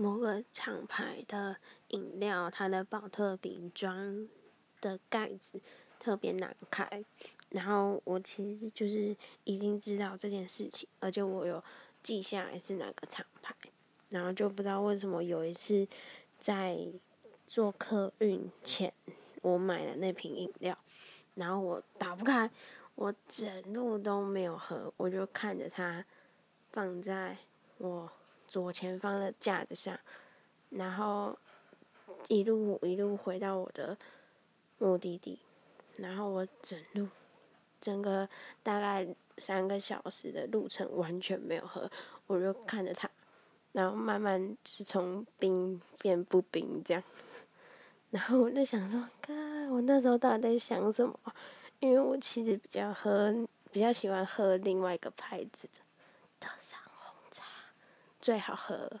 某个厂牌的饮料，它的保特瓶装的盖子特别难开。然后我其实就是已经知道这件事情，而且我有记下来是哪个厂牌。然后就不知道为什么有一次在做客运前，我买了那瓶饮料，然后我打不开，我整路都没有喝，我就看着它放在我左前方的架子上，然后一路一路回到我的目的地，然后我整路整个大概三个小时的路程完全没有喝，我就看着它。然后慢慢是从冰变不冰这样，然后我就想说，看我那时候到底在想什么？因为我其实比较喝，比较喜欢喝另外一个牌子的特上，最好喝。